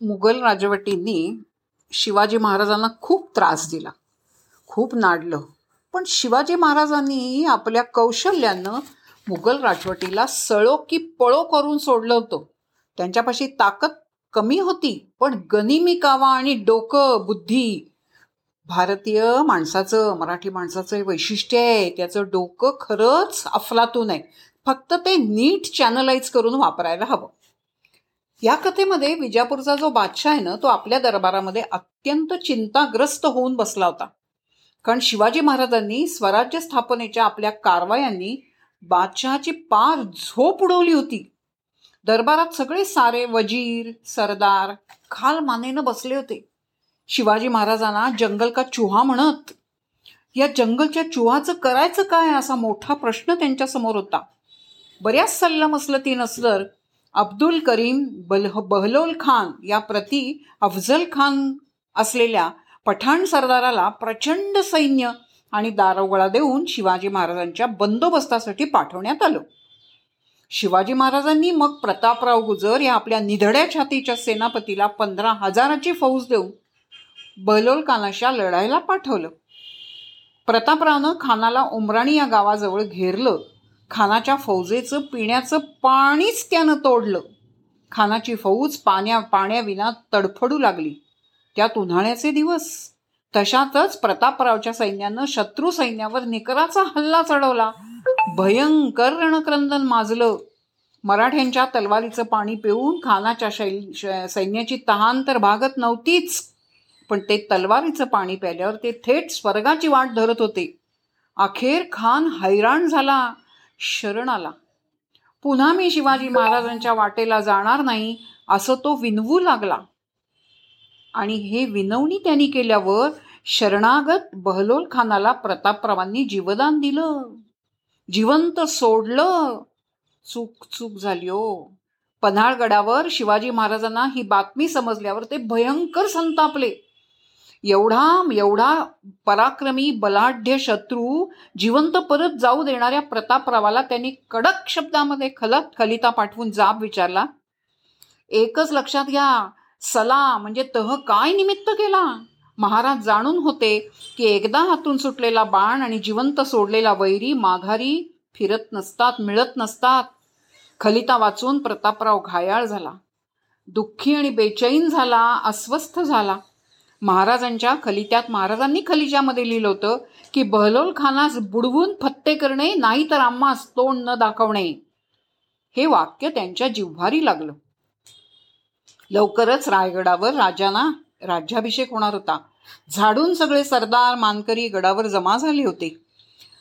मुघल राजवटींनी शिवाजी महाराजांना खूप त्रास दिला. खूप नाडलं. पण शिवाजी महाराजांनी आपल्या कौशल्यानं मुघल राजवटीला सळो की पळो करून सोडलं होतं. त्यांच्यापाशी ताकद कमी होती पण गनिमी कावा आणि डोकं बुद्धी भारतीय माणसाचं मराठी माणसाचं वैशिष्ट्य आहे. त्याचं डोकं खरंच अफलातून आहे. फक्त ते नीट चॅनलाइज करून वापरायला हवं. या कथेमध्ये विजापूरचा जो बादशाह आहे ना तो आपल्या दरबारामध्ये अत्यंत चिंताग्रस्त होऊन बसला होता. कारण शिवाजी महाराजांनी स्वराज्य स्थापनेच्या आपल्या कारवायांनी बादशहाची पार झोप उडवली होती. दरबारात सगळे सारे वजीर सरदार खाल मानेनं बसले होते. शिवाजी महाराजांना जंगल का चुहा म्हणत या जंगलच्या चुहाचं करायचं काय असा मोठा प्रश्न त्यांच्यासमोर होता. बऱ्याच सल्लमसलती नसलं अब्दुल करीम बलह बहलोल खान या प्रति अफजल खान असलेल्या पठाण सरदाराला प्रचंड सैन्य आणि दारोगळा देऊन शिवाजी महाराजांच्या बंदोबस्तासाठी पाठवण्यात आलं. शिवाजी महाराजांनी मग प्रतापराव गुजर या आपल्या निधड्या छातीच्या सेनापतीला पंधरा हजाराची फौज देऊन बहलोल खानाशा लढायला पाठवलं. प्रतापरावनं खानाला उमराणी या गावाजवळ घेरलं. खानाच्या फौजेचं पिण्याचं पाणीच त्यानं तोडलं. खानाची फौज पाण्या पाण्याविना तडफडू लागली. त्यात उन्हाळ्याचे दिवस. तशातच प्रतापरावच्या सैन्यानं शत्रू सैन्यावर निकराचा हल्ला चढवला. भयंकर रणक्रंदन माजलं. मराठ्यांच्या तलवारीचं पाणी पिऊन खानाच्या शैल सैन्याची तहान तर भागत नव्हतीच पण ते तलवारीचं पाणी प्याल्यावर ते थेट स्वर्गाची वाट धरत होते. अखेर खान हैराण झाला. शरण आला पुन्हा मी शिवाजी महाराजांच्या वाटेला जाणार नाही असं तो विनवू लागला. आणि हे विनवणी त्यांनी केल्यावर शरणागत बहलोल खानाला प्रतापरावांनी जीवदान दिलं. जिवंत सोडलं. चूक चूक झाली हो. पन्हाळगडावर शिवाजी महाराजांना ही बातमी समजल्यावर ते भयंकर संतापले. एवढा एवढा पराक्रमी बलाढ्य शत्रू जिवंत परत जाऊ देणाऱ्या प्रतापरावाला त्यांनी कडक शब्दामध्ये खलत खलिता पाठवून जाब विचारला. एकच लक्षात घ्या सला म्हणजे तह काय निमित्त केला? महाराज जाणून होते की एकदा हातून सुटलेला बाण आणि जिवंत सोडलेला वैरी माघारी फिरत नसतात मिळत नसतात. खलिता वाचून प्रतापराव घायाळ झाला. दुःखी आणि बेचैन झाला अस्वस्थ झाला. महाराजांच्या खलित्यात महाराजांनी खलिजामध्ये लिहिलं होतं की बहलोल खानास बुडवून फत्ते करणे नाही तर आम्हास तोंड न दाखवणे. हे वाक्य त्यांच्या जिव्हारी लागलं. लवकरच रायगडावर राजांना राज्याभिषेक होणार होता. झाडून सगळे सरदार मानकरी गडावर जमा झाले होते.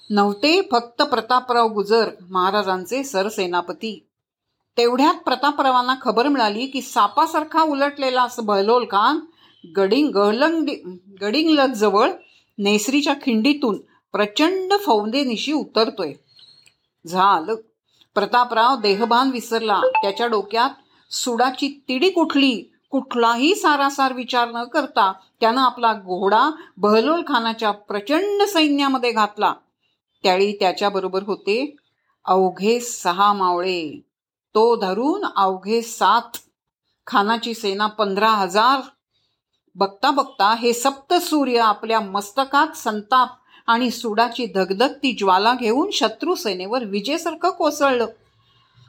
नव्हते फक्त प्रतापराव गुजर महाराजांचे सरसेनापती. तेवढ्यात प्रतापरावांना खबर मिळाली की सापासारखा उलटलेला बहलोल खान गडिंग गहलंग गडिंगलगजवळ नेसरीच्या खिंडीतून प्रचंड फौंदेनिशी उतरतोय. झालं. प्रतापराव देहभान विसरला. त्याच्या डोक्यात सुडाची तिडी कुठली? कुठलाही सारासार विचार न करता त्यानं आपला घोडा बहलोल खानाच्या प्रचंड सैन्यामध्ये घातला. त्यावेळी त्याच्याबरोबर होते अवघे सहा मावळे. तो धरून अवघे सात. खानाची सेना पंधरा हजार बघता बघता हे सप्त सूर्य आपल्या मस्तकात संताप आणि सुडाची धगधगती ज्वाला घेऊन शत्रूसेनेवर विजेसारखं कोसळलं.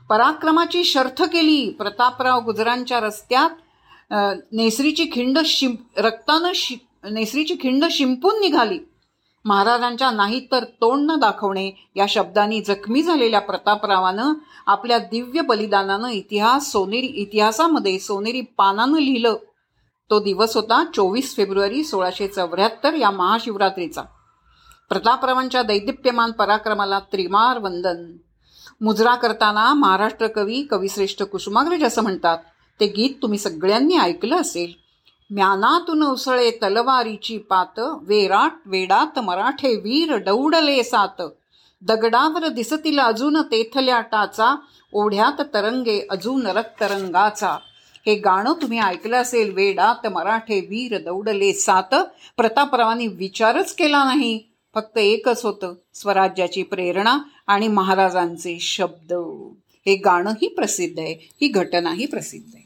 पराक्रमाची शर्थ केली. प्रतापराव गुजरांच्या रस्त्यात नेसरीची खिंड शिं रक्तानं शि नेसरीची खिंड शिंपून निघाली. महाराजांच्या नाही तर तोंड न दाखवणे या शब्दांनी जखमी झालेल्या प्रतापरावानं आपल्या दिव्य बलिदानानं इतिहास सोनेरी इतिहासामध्ये सोनेरी पानानं लिहिलं. तो दिवस होता चोवीस फेब्रुवारी सोळाशे चौऱ्याहत्तर या महाशिवरात्रीचा. प्रतापरावांच्या दैदिप्यमान पराक्रमाला त्रिमार वंदन. मुजरा करताना महाराष्ट्र कवी कविश्रेष्ठ कुसुमाग्रज असं म्हणतात. ते गीत तुम्ही सगळ्यांनी ऐकलं असेल. म्यानातून उसळे तलवारीची पात वेराट वेडात मराठे वीर डौडले सात. दगडावर दिसतील अजून तेथल्या टाचा ओढ्यात तरंगे अजून रक्तरंगाचा. हे गाणं तुम्ही ऐकलं असेल वेडात मराठे वीर दौडले सात. प्रतापरावांनी विचारच केला नाही. फक्त एकच होतं स्वराज्याची प्रेरणा आणि महाराजांचे शब्द. हे गाणंही प्रसिद्ध आहे ही घटनाही प्रसिद्ध आहे.